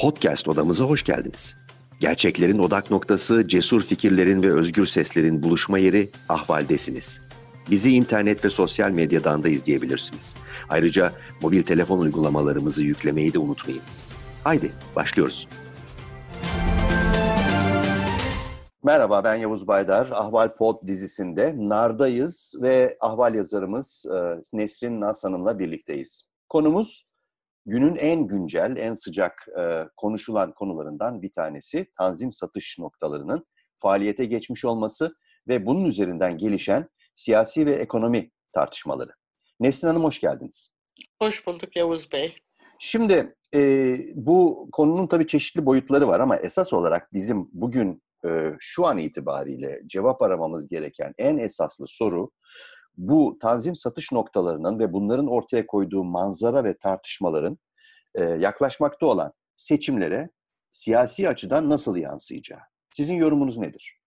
Podcast odamıza hoş geldiniz. Gerçeklerin odak noktası, cesur fikirlerin ve özgür seslerin buluşma yeri Ahval'desiniz. Bizi internet ve sosyal medyadan da izleyebilirsiniz. Ayrıca mobil telefon uygulamalarımızı yüklemeyi de unutmayın. Haydi başlıyoruz. Merhaba ben Yavuz Baydar. Ahval Pod dizisinde Nar'dayız ve Ahval yazarımız e, Nesrin Nas Hanım'la birlikteyiz. Konumuz günün en güncel, en sıcak e, konuşulan konularından bir tanesi tanzim satış noktalarının faaliyete geçmiş olması ve bunun üzerinden gelişen siyasi ve ekonomi tartışmaları. Nesrin Hanım hoş geldiniz. Hoş bulduk Yavuz Bey. Şimdi e, bu konunun tabii çeşitli boyutları var ama esas olarak bizim bugün e, şu an itibariyle cevap aramamız gereken en esaslı soru bu tanzim satış noktalarının ve bunların ortaya koyduğu manzara ve tartışmaların e, yaklaşmakta olan seçimlere siyasi açıdan nasıl yansıyacağı. Sizin yorumunuz nedir?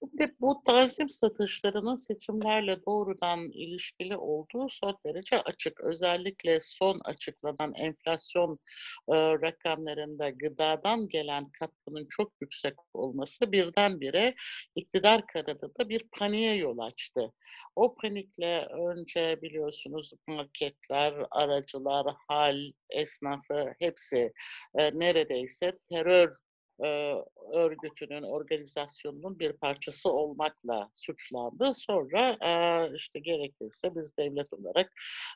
Şimdi bu tanzim satışlarının seçimlerle doğrudan ilişkili olduğu son derece açık. Özellikle son açıklanan enflasyon e, rakamlarında gıdadan gelen katkının çok yüksek olması birdenbire iktidar kanadında bir paniğe yol açtı. O panikle önce biliyorsunuz marketler, aracılar, hal, esnafı hepsi e, neredeyse terör e, örgütünün, organizasyonunun bir parçası olmakla suçlandı. Sonra e, işte gerekirse biz devlet olarak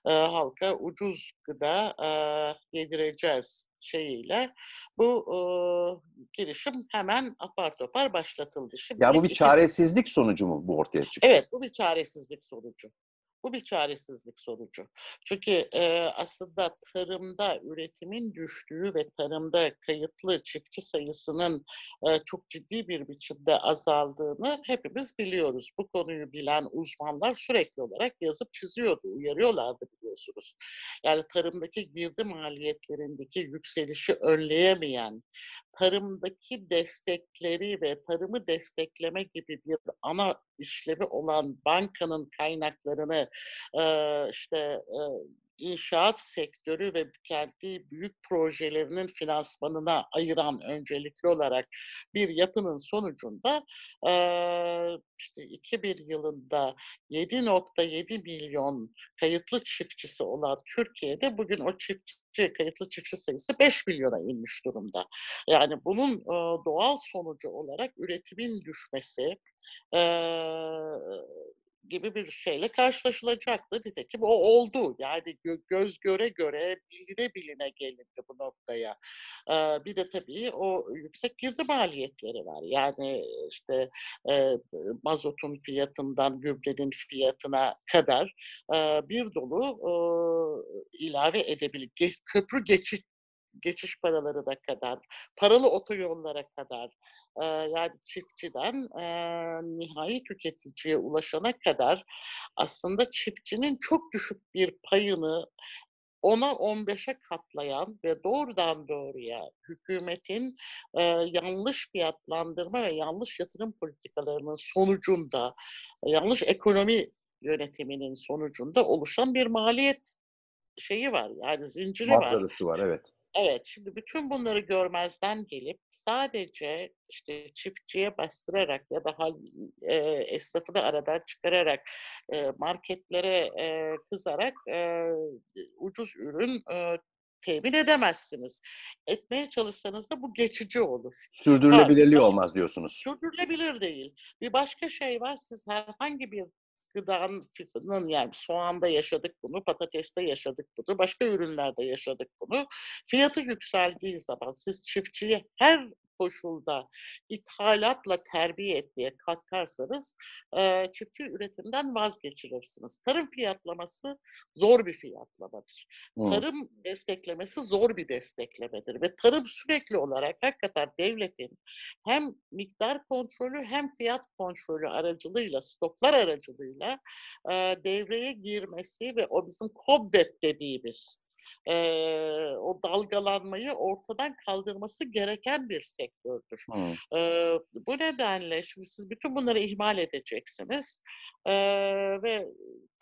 e, halka ucuz gıda e, yedireceğiz şeyiyle bu e, girişim hemen apar topar başlatıldı. Şimdi ya bu bir çaresizlik sonucu mu bu ortaya çıktı? Evet bu bir çaresizlik sonucu. Bu bir çaresizlik sonucu. Çünkü e, aslında tarımda üretimin düştüğü ve tarımda kayıtlı çiftçi sayısının e, çok ciddi bir biçimde azaldığını hepimiz biliyoruz. Bu konuyu bilen uzmanlar sürekli olarak yazıp çiziyordu, uyarıyorlardı biliyorsunuz. Yani tarımdaki girdi maliyetlerindeki yükselişi önleyemeyen, tarımdaki destekleri ve tarımı destekleme gibi bir ana işlevi olan bankanın kaynaklarını işte inşaat sektörü ve kendi büyük projelerinin finansmanına ayıran öncelikli olarak bir yapının sonucunda e, işte 2000 yılında 7.7 milyon kayıtlı çiftçisi olan Türkiye'de bugün o çiftçi kayıtlı çiftçi sayısı 5 milyona inmiş durumda. Yani bunun e, doğal sonucu olarak üretimin düşmesi, e, gibi bir şeyle karşılaşılacaktı. Nitekim o oldu. Yani gö- göz göre göre, biline biline gelindi bu noktaya. Ee, bir de tabii o yüksek girdi maliyetleri var. Yani işte e, mazotun fiyatından gübrenin fiyatına kadar e, bir dolu e, ilave edebilir. Ge- köprü geçit geçiş paraları da kadar, paralı otoyollara kadar e, yani çiftçiden e, nihai tüketiciye ulaşana kadar aslında çiftçinin çok düşük bir payını ona 15'e katlayan ve doğrudan doğruya hükümetin e, yanlış fiyatlandırma ve yanlış yatırım politikalarının sonucunda, yanlış ekonomi yönetiminin sonucunda oluşan bir maliyet şeyi var. Yani zinciri var. Manzarası var evet. Evet, şimdi bütün bunları görmezden gelip sadece işte çiftçiye bastırarak ya da hal, e, esnafı da aradan çıkararak e, marketlere e, kızarak e, ucuz ürün e, temin edemezsiniz. Etmeye çalışsanız da bu geçici olur. Sürdürülebilirliği ha, olmaz diyorsunuz. Sürdürülebilir değil. Bir başka şey var, siz herhangi bir gıdanın yani soğanda yaşadık bunu, patateste yaşadık bunu, başka ürünlerde yaşadık bunu. Fiyatı yükseldiği zaman siz çiftçiye her koşulda ithalatla terbiye etmeye kalkarsanız e, çiftçi üretimden vazgeçirirsiniz. Tarım fiyatlaması zor bir fiyatlamadır. Hmm. Tarım desteklemesi zor bir desteklemedir ve tarım sürekli olarak hakikaten devletin hem miktar kontrolü hem fiyat kontrolü aracılığıyla, stoklar aracılığıyla e, devreye girmesi ve o bizim COBDEP dediğimiz e, o dalgalanmayı ortadan kaldırması gereken bir sektördür. Hmm. E, bu nedenle şimdi siz bütün bunları ihmal edeceksiniz e, ve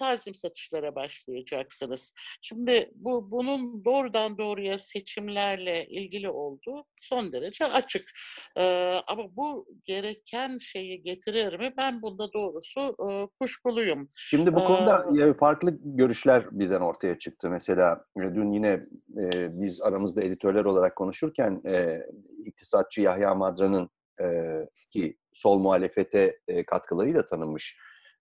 tazim satışlara başlayacaksınız. Şimdi bu bunun doğrudan doğruya seçimlerle ilgili olduğu son derece açık. E, ama bu gereken şeyi getirir mi? Ben bunda doğrusu e, kuşkuluyum. Şimdi bu konuda e, farklı görüşler birden ortaya çıktı. Mesela dün yine e, biz aramızda editörler olarak konuşurken e, iktisatçı Yahya Madra'nın e, ki sol muhalefete e, katkılarıyla tanınmış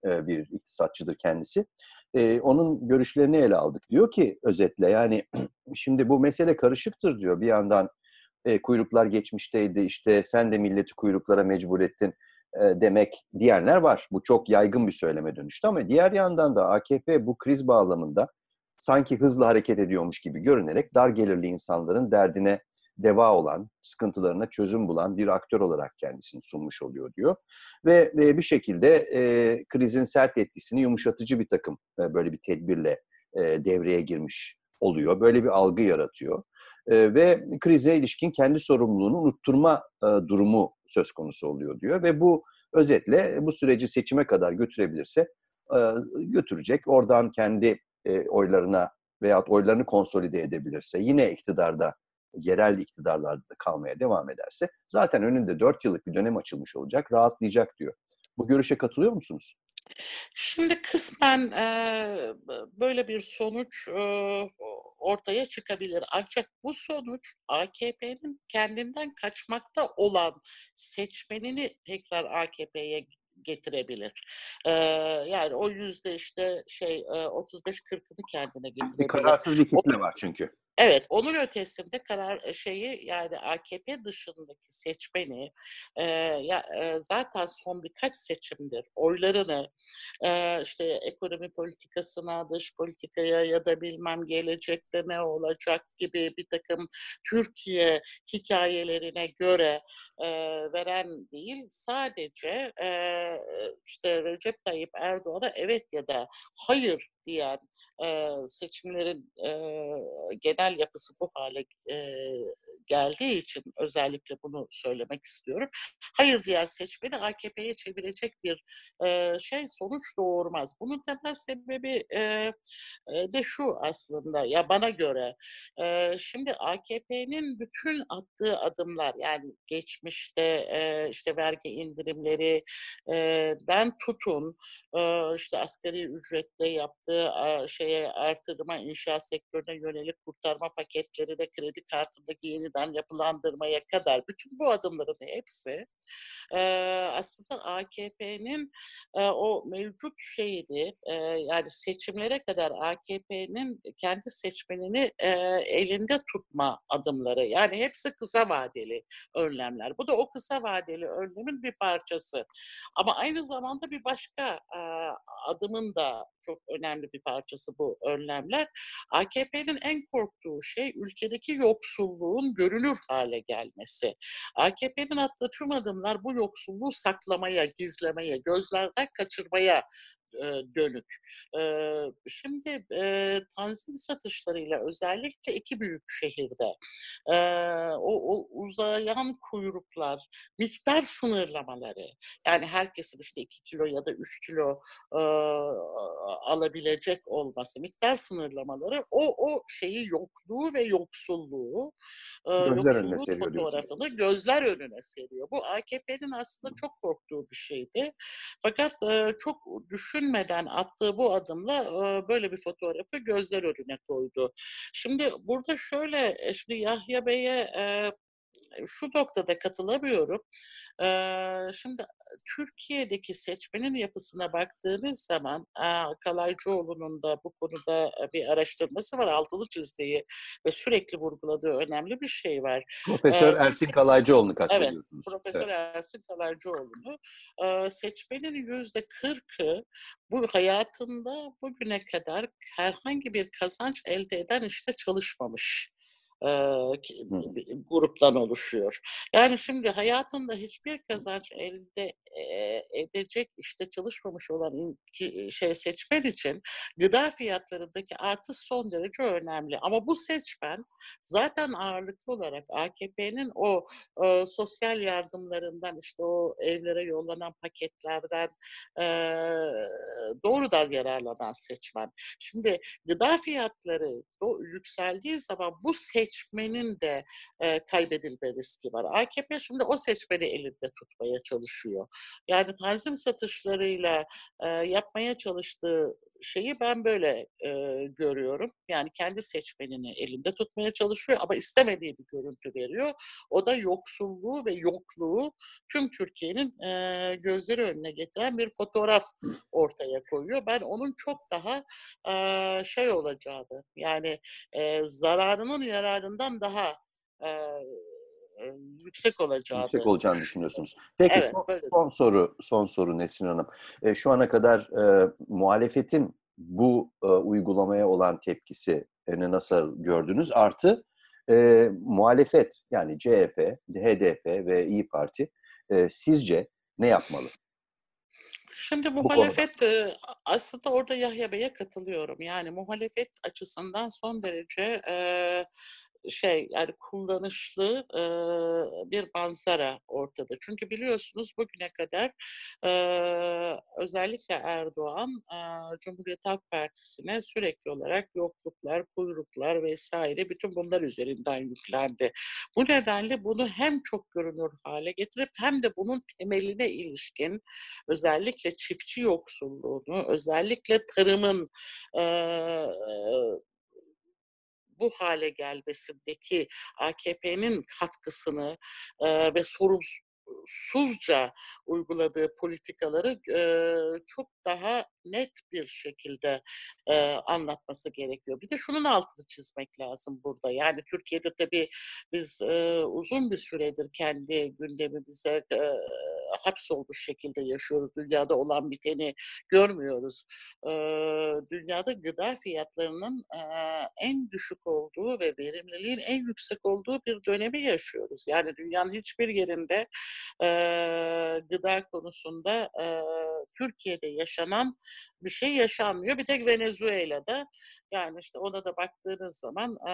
e, bir iktisatçıdır kendisi. E, onun görüşlerini ele aldık. Diyor ki özetle yani şimdi bu mesele karışıktır diyor. Bir yandan e, kuyruklar geçmişteydi işte sen de milleti kuyruklara mecbur ettin demek diyenler var. Bu çok yaygın bir söyleme dönüştü ama diğer yandan da AKP bu kriz bağlamında sanki hızlı hareket ediyormuş gibi görünerek dar gelirli insanların derdine deva olan, sıkıntılarına çözüm bulan bir aktör olarak kendisini sunmuş oluyor diyor. Ve, ve bir şekilde e, krizin sert etkisini yumuşatıcı bir takım e, böyle bir tedbirle e, devreye girmiş oluyor. Böyle bir algı yaratıyor. E, ve krize ilişkin kendi sorumluluğunu unutturma e, durumu söz konusu oluyor diyor. Ve bu özetle bu süreci seçime kadar götürebilirse e, götürecek. Oradan kendi e, oylarına veyahut oylarını konsolide edebilirse yine iktidarda yerel iktidarlarda da kalmaya devam ederse zaten önünde 4 yıllık bir dönem açılmış olacak, rahatlayacak diyor. Bu görüşe katılıyor musunuz? Şimdi kısmen e, böyle bir sonuç e, ortaya çıkabilir. Ancak bu sonuç AKP'nin kendinden kaçmakta olan seçmenini tekrar AKP'ye getirebilir. Ee, yani o yüzde işte şey 35-40'ını kendine getirebilir. Bir kararsız bir kitle o, var çünkü. Evet, onun ötesinde karar e, şeyi yani AKP dışındaki seçmeni e, ya e, zaten son birkaç seçimdir oylarını e, işte ekonomi politikasına, dış politikaya ya da bilmem gelecekte ne olacak gibi bir takım Türkiye hikayelerine göre e, veren değil, sadece e, işte Recep Tayyip Erdoğan'a evet ya da hayır diyen e, seçimlerin e, genel yapısı bu hale e, geldiği için özellikle bunu söylemek istiyorum. Hayır diyen seçmeni AKP'ye çevirecek bir e, şey sonuç doğurmaz. Bunun temel sebebi e, de şu aslında ya bana göre e, şimdi AKP'nin bütün attığı adımlar yani geçmişte e, işte vergi indirimleri e, den tutun e, işte asgari ücrette yaptığı e, şeye artırma inşaat sektörüne yönelik kurtarma paketleri de kredi kartındaki yeniden yapılandırmaya kadar bütün bu adımların hepsi aslında AKP'nin o mevcut şeyini yani seçimlere kadar AKP'nin kendi seçmenini elinde tutma adımları. Yani hepsi kısa vadeli önlemler. Bu da o kısa vadeli önlemin bir parçası. Ama aynı zamanda bir başka adımın da çok önemli bir parçası bu önlemler. AKP'nin en korktuğu şey ülkedeki yoksulluğun görünür hale gelmesi. AKP'nin attığı tüm adımlar bu yoksulluğu saklamaya, gizlemeye, gözlerden kaçırmaya dönük. Şimdi tanzim satışlarıyla özellikle iki büyük şehirde o, o uzayan kuyruklar, miktar sınırlamaları yani herkesin işte iki kilo ya da üç kilo alabilecek olması, miktar sınırlamaları o o şeyi yokluğu ve yoksulluğu gözler önüne seriyor fotoğrafını diyorsun. gözler önüne seriyor. Bu AKP'nin aslında çok korktuğu bir şeydi. Fakat çok düşün düşünmeden attığı bu adımla böyle bir fotoğrafı gözler önüne koydu. Şimdi burada şöyle, şimdi Yahya Bey'e şu noktada katılamıyorum. Şimdi Türkiye'deki seçmenin yapısına baktığınız zaman Kalaycıoğlu'nun da bu konuda bir araştırması var. Altılı çizdiği ve sürekli vurguladığı önemli bir şey var. Profesör Ersin Kalaycıoğlu'nu kastediyorsunuz. Evet, Profesör evet. Ersin Kalaycıoğlu'nu. Seçmenin yüzde kırkı bu hayatında bugüne kadar herhangi bir kazanç elde eden işte çalışmamış e, gruptan oluşuyor. Yani şimdi hayatında hiçbir kazanç elde edecek işte çalışmamış olan şey seçmen için gıda fiyatlarındaki artış son derece önemli. Ama bu seçmen zaten ağırlıklı olarak AKP'nin o e, sosyal yardımlarından işte o evlere yollanan paketlerden e, doğrudan yararlanan seçmen. Şimdi gıda fiyatları o yükseldiği zaman bu seçmenin de e, kaybedilme riski var. AKP şimdi o seçmeni elinde tutmaya çalışıyor. Yani tanzim satışlarıyla e, yapmaya çalıştığı şeyi ben böyle e, görüyorum. Yani kendi seçmenini elinde tutmaya çalışıyor ama istemediği bir görüntü veriyor. O da yoksulluğu ve yokluğu tüm Türkiye'nin e, gözleri önüne getiren bir fotoğraf ortaya koyuyor. Ben onun çok daha e, şey olacağını yani e, zararının yararından daha e, yüksek olacağı. Yüksek olacağını düşünüyorsunuz. Peki evet, son, son soru son soru Nesrin Hanım. E, şu ana kadar e, muhalefetin bu e, uygulamaya olan tepkisi nasıl gördünüz? Artı e, muhalefet yani CHP, HDP ve İyi Parti e, sizce ne yapmalı? Şimdi muhalefet e, aslında orada Yahya Bey'e katılıyorum. Yani muhalefet açısından son derece e, şey yani kullanışlı e, bir manzara ortada. Çünkü biliyorsunuz bugüne kadar e, özellikle Erdoğan e, Cumhuriyet Halk Partisi'ne sürekli olarak yokluklar, kuyruklar vesaire bütün bunlar üzerinden yüklendi. Bu nedenle bunu hem çok görünür hale getirip hem de bunun temeline ilişkin özellikle çiftçi yoksulluğunu, özellikle tarımın e, bu hale gelmesindeki AKP'nin katkısını e, ve sorumsuz suzca uyguladığı politikaları e, çok daha net bir şekilde e, anlatması gerekiyor. Bir de şunun altını çizmek lazım burada. Yani Türkiye'de tabii biz e, uzun bir süredir kendi gündemimize e, hapsolmuş şekilde yaşıyoruz. Dünyada olan biteni görmüyoruz. E, dünyada gıda fiyatlarının e, en düşük olduğu ve verimliliğin en yüksek olduğu bir dönemi yaşıyoruz. Yani dünyanın hiçbir yerinde e, gıda konusunda e, Türkiye'de yaşanan bir şey yaşanmıyor. Bir tek Venezuela'da yani işte ona da baktığınız zaman e,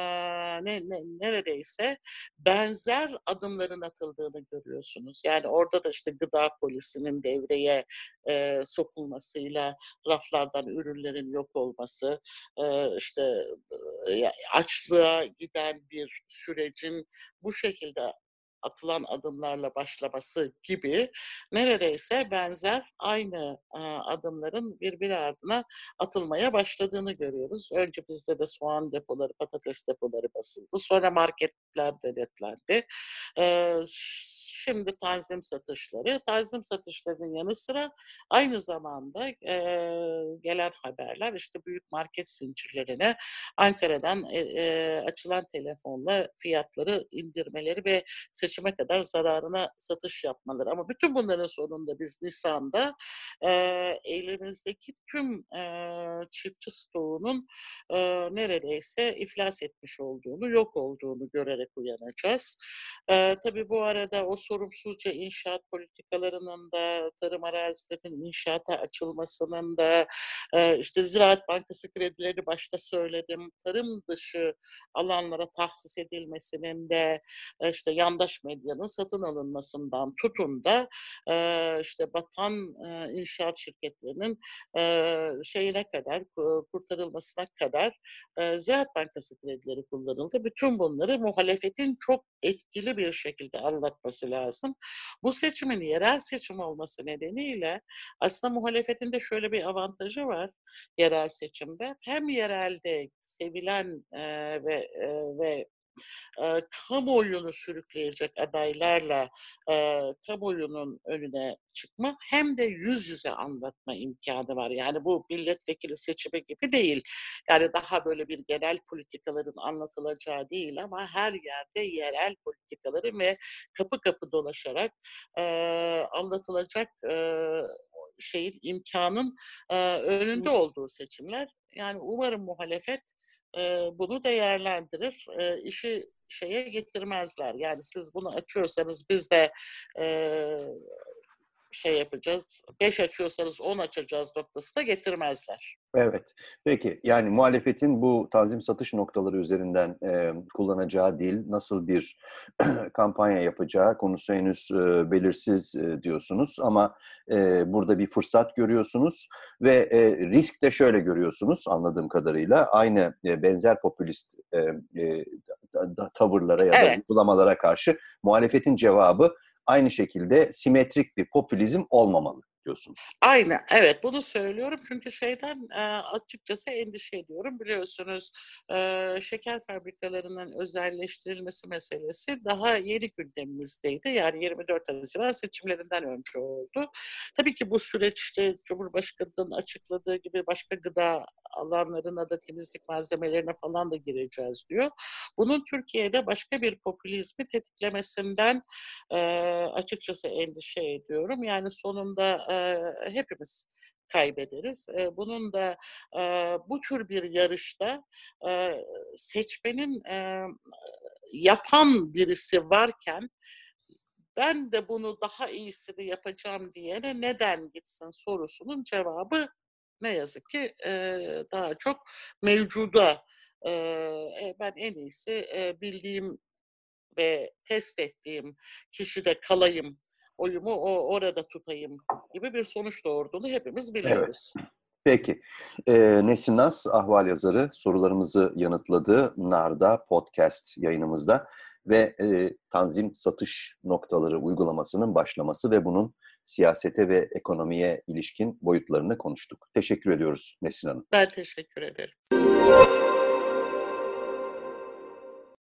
ne, ne, neredeyse benzer adımların atıldığını görüyorsunuz. Yani orada da işte gıda polisinin devreye e, sokulmasıyla raflardan ürünlerin yok olması, e, işte e, açlığa giden bir sürecin bu şekilde atılan adımlarla başlaması gibi neredeyse benzer aynı adımların birbir ardına atılmaya başladığını görüyoruz. Önce bizde de soğan depoları, patates depoları basıldı. Sonra marketler denetlendi. Şimdi tanzim satışları. Tanzim satışlarının yanı sıra aynı zamanda e, gelen haberler işte büyük market zincirlerine Ankara'dan e, e, açılan telefonla fiyatları indirmeleri ve seçime kadar zararına satış yapmaları. Ama bütün bunların sonunda biz Nisan'da e, elimizdeki tüm e, çiftçi stoğunun e, neredeyse iflas etmiş olduğunu, yok olduğunu görerek uyanacağız. E, tabii bu arada o sorumsuzca inşaat politikalarının da, tarım arazilerinin inşaata açılmasının da, e, işte Ziraat Bankası kredileri başta söyledim, tarım dışı alanlara tahsis edilmesinin de, e, işte yandaş medyanın satın alınmasından tutun da, e, işte batan inşaat şirketlerinin e, şeyine kadar, kurtarılmasına kadar Ziraat Bankası kredileri kullanıldı. Bütün bunları muhalefetin çok etkili bir şekilde anlatması lazım. Bu seçimin yerel seçim olması nedeniyle aslında muhalefetin de şöyle bir avantajı var yerel seçimde. Hem yerelde sevilen e, ve e, ve e, kamuoyunu sürükleyecek adaylarla e, kamuoyunun önüne çıkma hem de yüz yüze anlatma imkanı var. Yani bu milletvekili seçimi gibi değil. Yani daha böyle bir genel politikaların anlatılacağı değil ama her yerde yerel politikaları ve kapı kapı dolaşarak e, anlatılacak e, şeyin imkanın e, önünde olduğu seçimler. Yani umarım muhalefet e, bunu değerlendirir. E, işi şeye getirmezler. Yani siz bunu açıyorsanız biz de e, şey yapacağız, beş açıyorsanız on açacağız noktasına getirmezler. Evet. Peki yani muhalefetin bu tanzim satış noktaları üzerinden e, kullanacağı dil, nasıl bir kampanya yapacağı konusu henüz e, belirsiz e, diyorsunuz ama e, burada bir fırsat görüyorsunuz ve e, risk de şöyle görüyorsunuz anladığım kadarıyla aynı e, benzer popülist e, e, tavırlara ya da evet. uygulamalara karşı muhalefetin cevabı aynı şekilde simetrik bir popülizm olmamalı diyorsunuz. Aynen, evet bunu söylüyorum çünkü şeyden açıkçası endişe ediyorum. Biliyorsunuz şeker fabrikalarının özelleştirilmesi meselesi daha yeni gündemimizdeydi. Yani 24 Haziran seçimlerinden önce oldu. Tabii ki bu süreçte Cumhurbaşkanı'nın açıkladığı gibi başka gıda alanlarına da temizlik malzemelerine falan da gireceğiz diyor. Bunun Türkiye'de başka bir popülizmi tetiklemesinden e, açıkçası endişe ediyorum. Yani sonunda e, hepimiz kaybederiz. E, bunun da e, bu tür bir yarışta e, seçmenin e, yapan birisi varken ben de bunu daha iyisini yapacağım diyene neden gitsin sorusunun cevabı ne yazık ki e, daha çok mevcuda. E, ben en iyisi e, bildiğim ve test ettiğim kişide kalayım, oyumu o orada tutayım gibi bir sonuç doğurduğunu hepimiz biliyoruz. Evet. Peki. Ee, Nesrin Naz, ahval yazarı sorularımızı yanıtladı Narda podcast yayınımızda ve e, tanzim satış noktaları uygulamasının başlaması ve bunun siyasete ve ekonomiye ilişkin boyutlarını konuştuk. Teşekkür ediyoruz Nesrin Hanım. Ben teşekkür ederim.